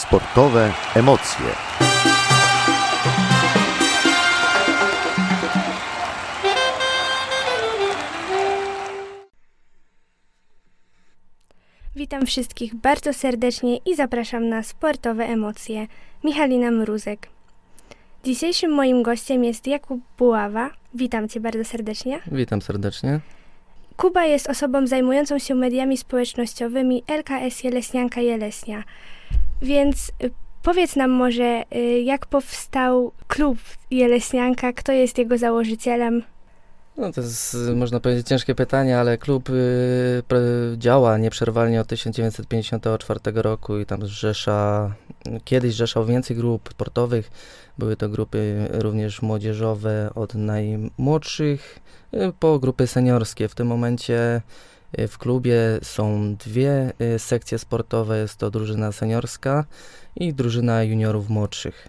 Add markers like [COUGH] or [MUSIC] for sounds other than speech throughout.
Sportowe emocje. Witam wszystkich bardzo serdecznie i zapraszam na sportowe emocje. Michalina Mruzek. Dzisiejszym moim gościem jest Jakub Buława. Witam cię bardzo serdecznie. Witam serdecznie. Kuba jest osobą zajmującą się mediami społecznościowymi LKS Jeleśnianka Jeleśnia. Więc y, powiedz nam może, y, jak powstał klub Jeleśnianka, kto jest jego założycielem? No to jest, można powiedzieć, ciężkie pytanie, ale klub y, działa nieprzerwalnie od 1954 roku i tam zrzesza, kiedyś zrzeszał więcej grup sportowych. Były to grupy również młodzieżowe od najmłodszych y, po grupy seniorskie. W tym momencie y, w klubie są dwie y, sekcje sportowe. Jest to drużyna seniorska i drużyna juniorów młodszych.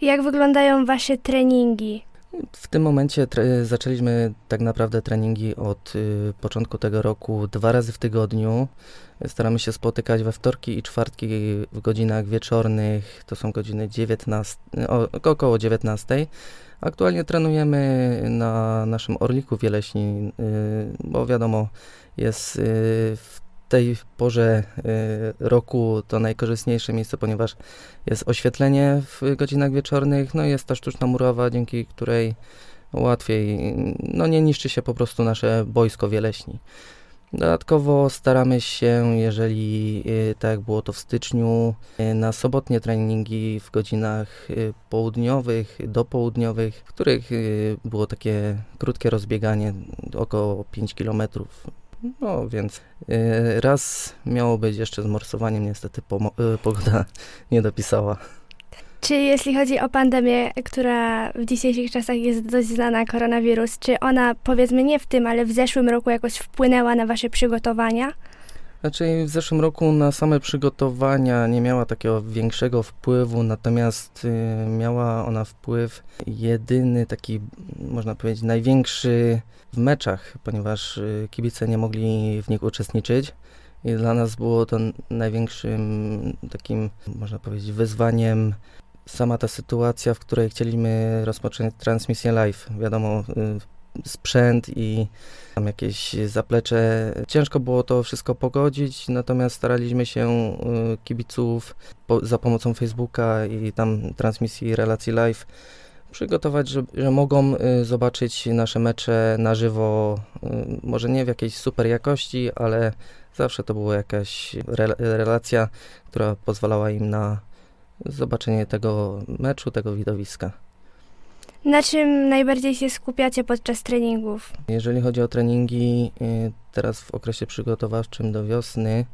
Jak wyglądają wasze treningi? W tym momencie zaczęliśmy tak naprawdę treningi od y, początku tego roku dwa razy w tygodniu. Staramy się spotykać we wtorki i czwartki w godzinach wieczornych, to są godziny 19, o, około 19. Aktualnie trenujemy na naszym Orliku Wieleśni, y, bo wiadomo, jest y, w tej porze y, roku to najkorzystniejsze miejsce, ponieważ jest oświetlenie w godzinach wieczornych, no jest ta sztuczna murowa, dzięki której łatwiej, no nie niszczy się po prostu nasze boisko wieleśni. Dodatkowo staramy się, jeżeli y, tak jak było to w styczniu, y, na sobotnie treningi w godzinach południowych, dopołudniowych, w których było takie krótkie rozbieganie, około 5 kilometrów no więc y, raz miało być jeszcze z morsowaniem, niestety y, pogoda [LAUGHS] nie dopisała. Czy jeśli chodzi o pandemię, która w dzisiejszych czasach jest dość znana, koronawirus, czy ona powiedzmy nie w tym, ale w zeszłym roku jakoś wpłynęła na wasze przygotowania? Znaczy w zeszłym roku na same przygotowania nie miała takiego większego wpływu, natomiast y, miała ona wpływ jedyny, taki można powiedzieć największy w meczach, ponieważ y, kibice nie mogli w nich uczestniczyć. I dla nas było to największym takim, można powiedzieć, wyzwaniem sama ta sytuacja, w której chcieliśmy rozpocząć transmisję live. Wiadomo, y, sprzęt i tam jakieś zaplecze. Ciężko było to wszystko pogodzić, natomiast staraliśmy się y, kibiców po, za pomocą Facebooka i tam transmisji relacji live przygotować, że, że mogą y, zobaczyć nasze mecze na żywo, y, może nie w jakiejś super jakości, ale zawsze to była jakaś re, relacja, która pozwalała im na zobaczenie tego meczu, tego widowiska. Na czym najbardziej się skupiacie podczas treningów? Jeżeli chodzi o treningi, y, teraz w okresie przygotowawczym do wiosny,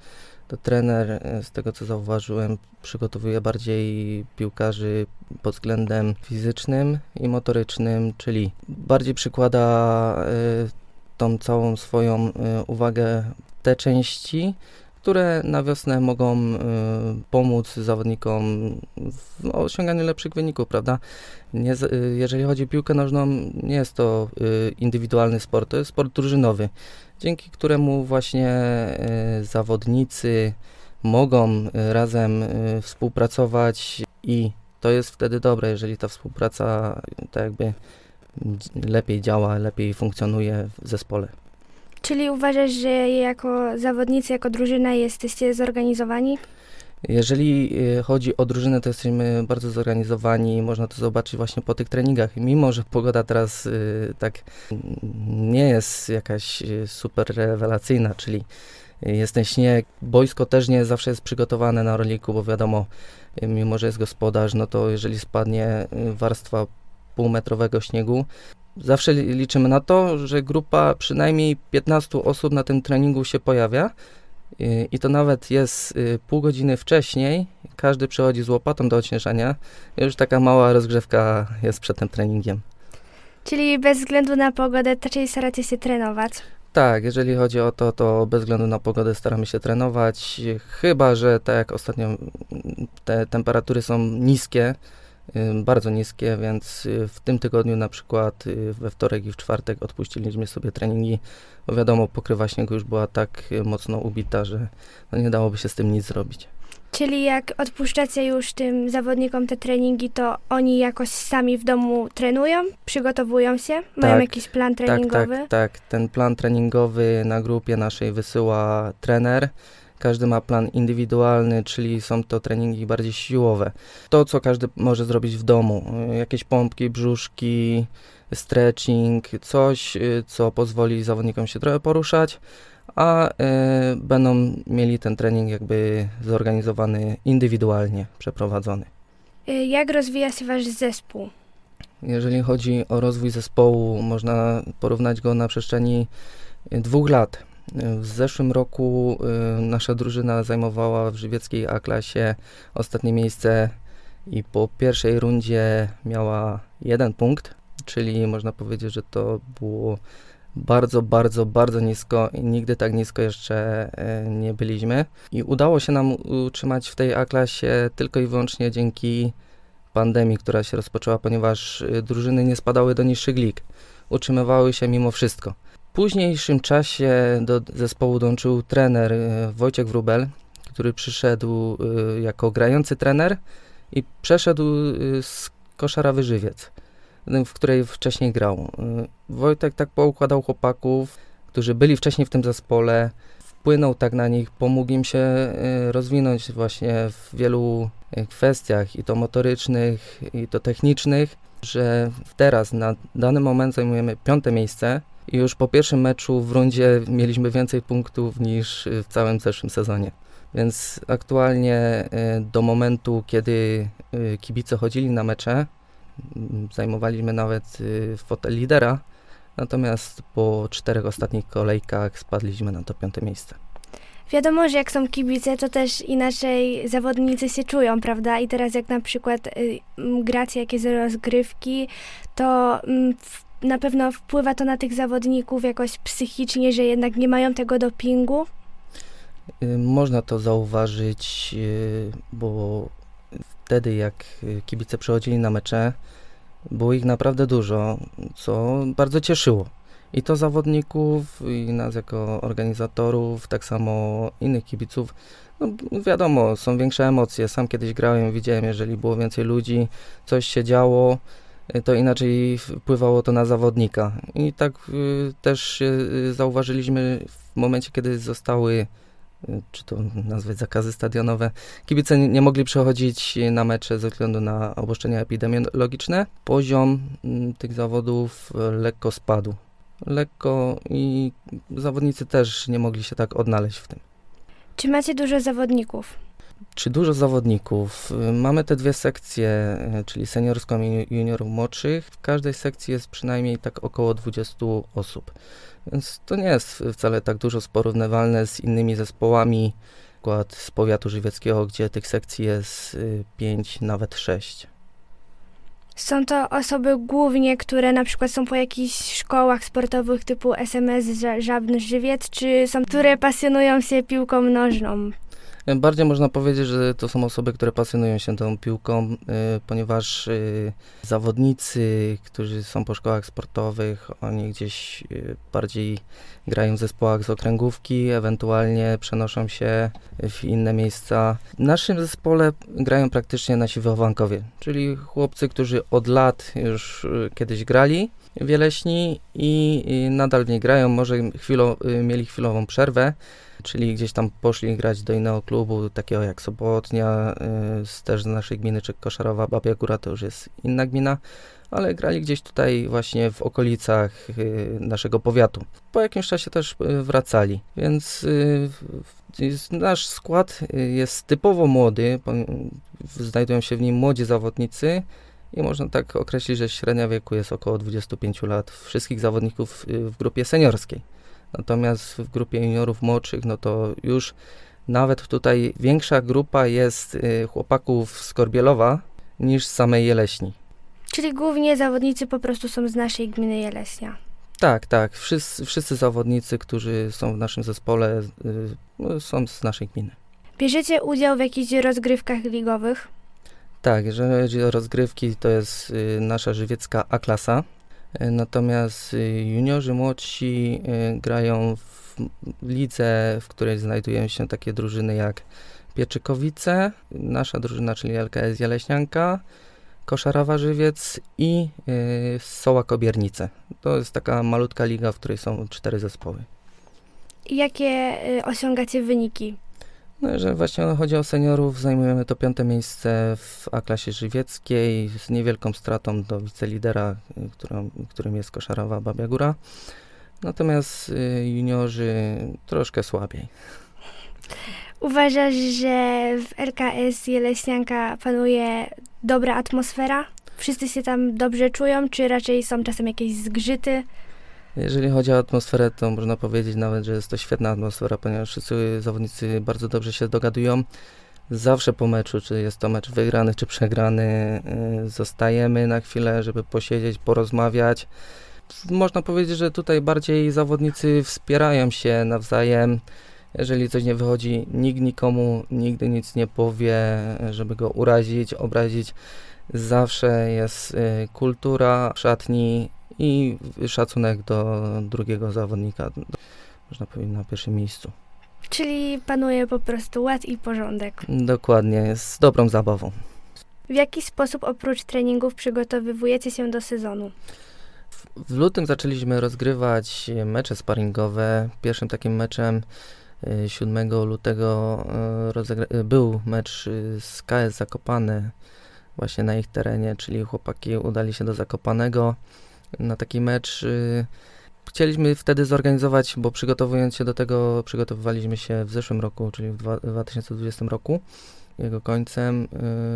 to trener, y, z tego co zauważyłem, przygotowuje bardziej piłkarzy pod względem fizycznym i motorycznym, czyli bardziej przykłada y, tą całą swoją uwagę te części, które na wiosnę mogą y, pomóc zawodnikom w osiąganiu lepszych wyników, prawda? Nie, y, jeżeli chodzi o piłkę nożną, nie jest to y, indywidualny sport, to jest sport drużynowy, dzięki któremu właśnie zawodnicy mogą razem współpracować i to jest wtedy dobre, jeżeli ta współpraca tak jakby lepiej działa, lepiej funkcjonuje w zespole. Czyli uważasz, że jako zawodnicy, jako drużyna jesteście zorganizowani? Jeżeli y, chodzi o drużynę, to jesteśmy bardzo zorganizowani. Można to zobaczyć właśnie po tych treningach. Mimo, że pogoda teraz y, tak nie jest jakaś y, super rewelacyjna, czyli jest ten śnieg. Boisko też nie zawsze jest przygotowane na roliku, bo wiadomo, mimo że jest gospodarz, no to jeżeli spadnie warstwa półmetrowego śniegu, Zawsze liczymy na to, że grupa przynajmniej 15 osób na tym treningu się pojawia i to nawet jest y, pół godziny wcześniej. Każdy przychodzi z łopatą do odśnieżania. Już taka mała rozgrzewka jest przed tym treningiem. Czyli bez względu na pogodę raczej staracie się trenować? Tak, jeżeli chodzi o to, to bez względu na pogodę staramy się trenować. Chyba, że tak jak ostatnio te temperatury są niskie, bardzo niskie, więc y, w tym tygodniu na przykład y, we wtorek i w czwartek odpuściliśmy sobie treningi, bo wiadomo, pokrywa śniegu już była tak y, mocno ubita, że no nie dałoby się z tym nic zrobić. Czyli jak odpuszczacie już tym zawodnikom te treningi, to oni jakoś sami w domu trenują, przygotowują się, mają Tak. jakiś plan Tak, treningowy? tak, tak. Ten plan treningowy na grupie naszej wysyła trener. Każdy ma plan indywidualny, czyli są to treningi bardziej siłowe. To, co każdy może zrobić w domu. y, Jakieś pompki, brzuszki, stretching, coś, y, co pozwoli zawodnikom się trochę poruszać, a y, będą mieli ten trening jakby zorganizowany indywidualnie, przeprowadzony. Y, Jak rozwija się wasz zespół? Jeżeli chodzi o rozwój zespołu, można porównać go na przestrzeni dwóch lat. W zeszłym roku y, nasza drużyna zajmowała w żywieckiej A-klasie ostatnie miejsce i po pierwszej rundzie miała jeden punkt, czyli można powiedzieć, że to było bardzo, bardzo, bardzo nisko i nigdy tak nisko jeszcze y, nie byliśmy. I udało się nam utrzymać w tej A-klasie tylko i wyłącznie dzięki pandemii, która się rozpoczęła, ponieważ y, drużyny nie spadały do niższych lig. Utrzymywały się mimo wszystko. Późniejszym czasie do zespołu dołączył trener y, Wojciech Wrubel, który przyszedł y, jako grający trener i przeszedł y, z Koszara Wyżywiec, y, w której wcześniej grał. Wojtek tak poukładał chłopaków, którzy byli wcześniej w tym zespole, wpłynął tak na nich, pomógł im się rozwinąć właśnie w wielu kwestiach i to motorycznych, i to technicznych, że teraz na dany moment zajmujemy piąte miejsce i już po pierwszym meczu w rundzie mieliśmy więcej punktów niż y, w całym zeszłym sezonie. Więc aktualnie y, do momentu, kiedy y, kibice chodzili na mecze, mm, zajmowaliśmy nawet fotel lidera, natomiast po czterech ostatnich kolejkach spadliśmy na to piąte miejsce. Wiadomo, że jak są kibice, to też inaczej zawodnicy się czują, prawda? I teraz jak na przykład y, gracie jakieś rozgrywki, to mm, na pewno wpływa to na tych zawodników jakoś psychicznie, że jednak nie mają tego dopingu. Y, Można to zauważyć, y, bo wtedy jak y, kibice przychodzili na mecze, było ich naprawdę dużo, co bardzo cieszyło. I to zawodników, i nas jako organizatorów, tak samo innych kibiców. No wiadomo, są większe emocje. Sam kiedyś grałem, widziałem, jeżeli było więcej ludzi, coś się działo, to inaczej wpływało to na zawodnika. I tak y, też y, zauważyliśmy w momencie, kiedy zostały y, czy to nazwać zakazy stadionowe. Kibice nie, mogli przechodzić na mecze ze względu na obostrzenia epidemiologiczne. Poziom mm, tych zawodów y, lekko spadł. Lekko i zawodnicy też nie mogli się tak odnaleźć w tym. Czy macie dużo zawodników? Czy dużo zawodników? Y, Mamy te dwie sekcje, y, czyli seniorską i juniorów młodszych. W każdej sekcji jest przynajmniej tak około 20 osób. Więc to nie jest wcale tak dużo porównywalne z innymi zespołami, przykład z powiatu żywieckiego, gdzie tych sekcji jest 5, nawet 6. Są to osoby głównie, które na przykład są po jakichś szkołach sportowych typu SMS Ża- Żabny Żywiec, czy są, które pasjonują się piłką nożną? Bardziej można powiedzieć, że to są osoby, które pasjonują się tą piłką, y, ponieważ y, zawodnicy, którzy są po szkołach sportowych, oni gdzieś y, bardziej grają w zespołach z okręgówki, ewentualnie przenoszą się w inne miejsca. W naszym zespole grają praktycznie nasi wychowankowie, czyli chłopcy, którzy od lat już kiedyś grali w Jeleśni i, nadal w niej grają, może chwilo, mieli chwilową przerwę, czyli gdzieś tam poszli grać do innego klubu, takiego jak Sobotnia, y, też z naszej gminy, czy Koszarowa, Babia Góra to już jest inna gmina, ale grali gdzieś tutaj właśnie w okolicach y, naszego powiatu. Po jakimś czasie też y, wracali, więc nasz skład jest typowo młody, znajdują się w nim młodzi zawodnicy, i można tak określić, że średnia wieku jest około 25 lat wszystkich zawodników w grupie seniorskiej. Natomiast w grupie juniorów młodszych, no to już nawet tutaj większa grupa jest y, chłopaków z Korbielowa niż z samej Jeleśni. Czyli głównie zawodnicy po prostu są z naszej gminy Jeleśnia. Tak, tak. Wszyscy, wszyscy zawodnicy, którzy są w naszym zespole, y, no, są z naszej gminy. Bierzecie udział w jakichś rozgrywkach ligowych? Tak, jeżeli chodzi o rozgrywki, to jest y, nasza żywiecka A-klasa. Y, Natomiast y, juniorzy młodsi y, grają w lidze, w której znajdują się takie drużyny jak Pieczykowice, nasza drużyna, czyli LKS Jeleśnianka, Koszara Warzywiec i y, Soła Kobiernice. To jest taka malutka liga, w której są cztery zespoły. Jakie osiągacie wyniki? No, jeżeli właśnie chodzi o seniorów, zajmujemy to piąte miejsce w A-klasie żywieckiej z niewielką stratą do wicelidera, y, którym jest Koszarowa Babia Góra. Natomiast y, juniorzy troszkę słabiej. Uważasz, że w LKS Jeleśnianka panuje dobra atmosfera? Wszyscy się tam dobrze czują, czy raczej są czasem jakieś zgrzyty? Jeżeli chodzi o atmosferę, to można powiedzieć nawet, że jest to świetna atmosfera, ponieważ wszyscy zawodnicy bardzo dobrze się dogadują. Zawsze po meczu, czy jest to mecz wygrany, czy przegrany, y, zostajemy na chwilę, żeby posiedzieć, porozmawiać. Można powiedzieć, że tutaj bardziej zawodnicy wspierają się nawzajem. Jeżeli coś nie wychodzi, nikt nikomu nigdy nic nie powie, żeby go urazić, obrazić. Zawsze jest y, kultura szatni i szacunek do drugiego zawodnika, można powiedzieć, na pierwszym miejscu. Czyli panuje po prostu ład i porządek. Dokładnie, z dobrą zabawą. W jaki sposób oprócz treningów przygotowywujecie się do sezonu? W lutym zaczęliśmy rozgrywać mecze sparingowe. Pierwszym takim meczem 7 lutego e, był mecz y, z KS Zakopane właśnie na ich terenie, czyli chłopaki udali się do Zakopanego na taki mecz. Y, chcieliśmy wtedy zorganizować, bo przygotowując się do tego, przygotowywaliśmy się w zeszłym roku, czyli w 2020 roku, jego końcem.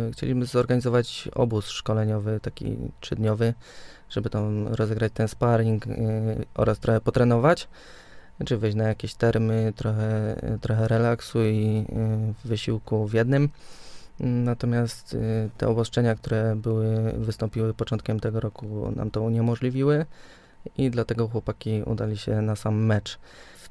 Y, chcieliśmy zorganizować obóz szkoleniowy, taki trzydniowy, żeby tam rozegrać ten sparring oraz trochę potrenować czy wejść na jakieś termy, trochę, trochę relaksu i y, wysiłku w jednym. Natomiast y, te obostrzenia, które były, wystąpiły początkiem tego roku, nam to uniemożliwiły i dlatego chłopaki udali się na sam mecz.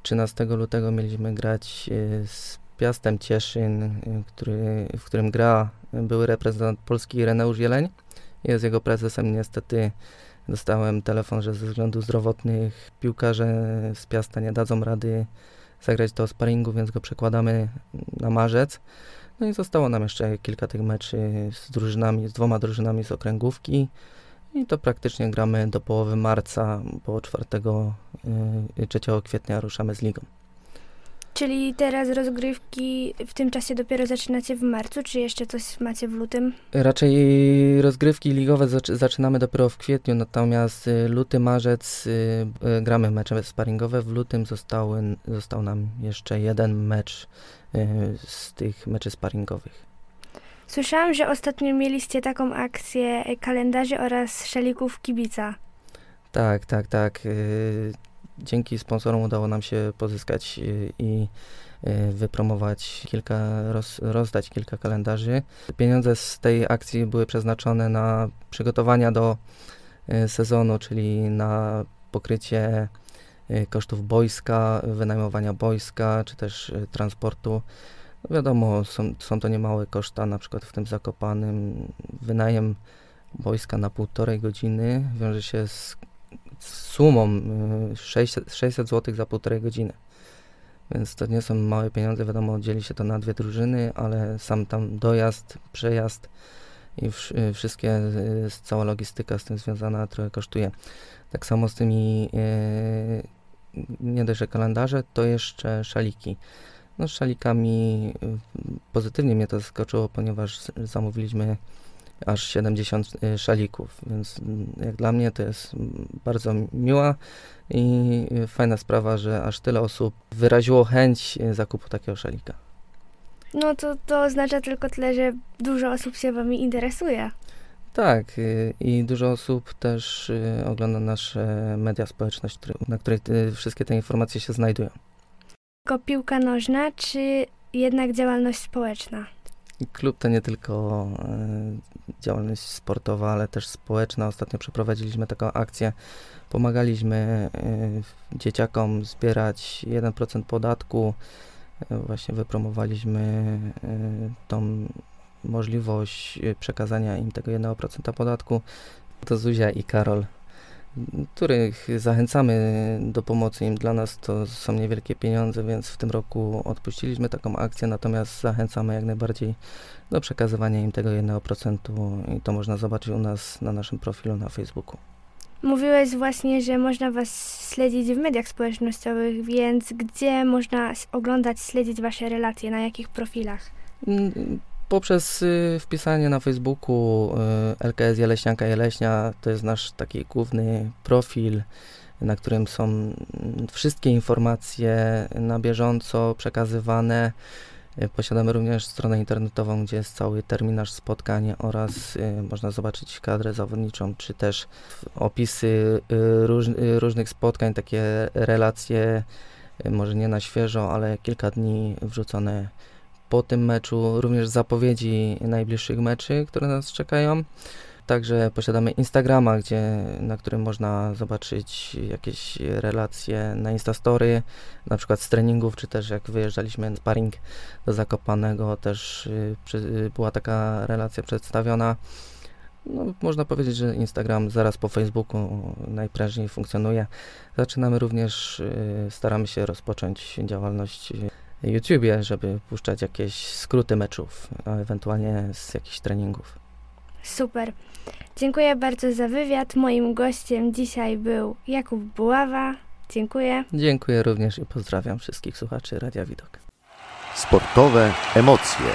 13 lutego mieliśmy grać y, z Piastem Cieszyn, który, w którym gra były reprezentant Polski Reneusz Jeleń. Jest jego prezesem niestety Dostałem telefon, że ze względów zdrowotnych piłkarze z Piasta nie dadzą rady zagrać do sparingu, więc go przekładamy na marzec. No i zostało nam jeszcze kilka tych meczy z drużynami, z dwoma drużynami z okręgówki. I to praktycznie gramy do połowy marca, bo 4 3 kwietnia ruszamy z ligą. Czyli teraz rozgrywki w tym czasie dopiero zaczynacie w marcu, czy jeszcze coś macie w lutym? Raczej rozgrywki ligowe zaczynamy dopiero w kwietniu, natomiast y, luty, marzec y, y, gramy mecze sparingowe. W lutym zostały, został nam jeszcze jeden mecz z tych meczy sparingowych. Słyszałam, że ostatnio mieliście taką akcję kalendarzy oraz szalików kibica. Tak, tak, tak dzięki sponsorom udało nam się pozyskać i wypromować kilka, roz, rozdać kilka kalendarzy. Pieniądze z tej akcji były przeznaczone na przygotowania do sezonu, czyli na pokrycie kosztów boiska, wynajmowania boiska, czy też transportu. No wiadomo, są, są to niemałe koszta, na przykład w tym Zakopanym wynajem boiska na półtorej godziny wiąże się z sumą 600, 600 zł za półtorej godziny. Więc to nie są małe pieniądze, wiadomo, dzieli się to na dwie drużyny, ale sam tam dojazd, przejazd i y, wszystkie, y, cała logistyka z tym związana trochę kosztuje. Tak samo z tymi, yy, nie dość, że kalendarze, to jeszcze szaliki. No szalikami pozytywnie mnie to zaskoczyło, ponieważ zamówiliśmy aż 70 y, szalików, więc mm, jak dla mnie to jest mm, bardzo miła i fajna sprawa, że aż tyle osób wyraziło chęć y, zakupu takiego szalika. No to, to oznacza tylko tyle, że dużo osób się wami interesuje. Tak, y, i dużo osób też ogląda nasze media społecznościowe, na których wszystkie te informacje się znajdują. Tylko piłka nożna, czy jednak działalność społeczna? Klub to nie tylko e, działalność sportowa, ale też społeczna. Ostatnio przeprowadziliśmy taką akcję. Pomagaliśmy dzieciakom zbierać 1% podatku. E, właśnie wypromowaliśmy tą możliwość przekazania im tego 1% podatku. To Zuzia i Karol których zachęcamy do pomocy im. Dla nas to są niewielkie pieniądze, więc w tym roku odpuściliśmy taką akcję, natomiast zachęcamy jak najbardziej do przekazywania im tego 1% i to można zobaczyć u nas na naszym profilu na Facebooku. Mówiłeś właśnie, że można Was śledzić w mediach społecznościowych, więc gdzie można oglądać, śledzić Wasze relacje, na jakich profilach? Mm, Poprzez y, wpisanie na Facebooku y, LKS Jeleśnianka Jeleśnia, to jest nasz taki główny profil, na którym są mm, wszystkie informacje na bieżąco przekazywane. Y, Posiadamy również stronę internetową, gdzie jest cały terminarz spotkań oraz y, można zobaczyć kadrę zawodniczą, czy też opisy y, róż, różnych spotkań, takie relacje, może nie na świeżo, ale kilka dni wrzucone po tym meczu, również zapowiedzi najbliższych meczy, które nas czekają. Także posiadamy Instagrama, gdzie, na którym można zobaczyć jakieś relacje na Instastory, na przykład z treningów, czy też jak wyjeżdżaliśmy sparring do Zakopanego, też y, przy, y, była taka relacja przedstawiona. No, można powiedzieć, że Instagram zaraz po Facebooku najprężniej funkcjonuje. Zaczynamy również, y, staramy się rozpocząć działalność YouTubie, żeby puszczać jakieś skróty meczów, a ewentualnie z jakichś treningów. Super. Dziękuję bardzo za wywiad. Moim gościem dzisiaj był Jakub Buława. Dziękuję. Dziękuję również i pozdrawiam wszystkich słuchaczy Radia Widok. Sportowe emocje.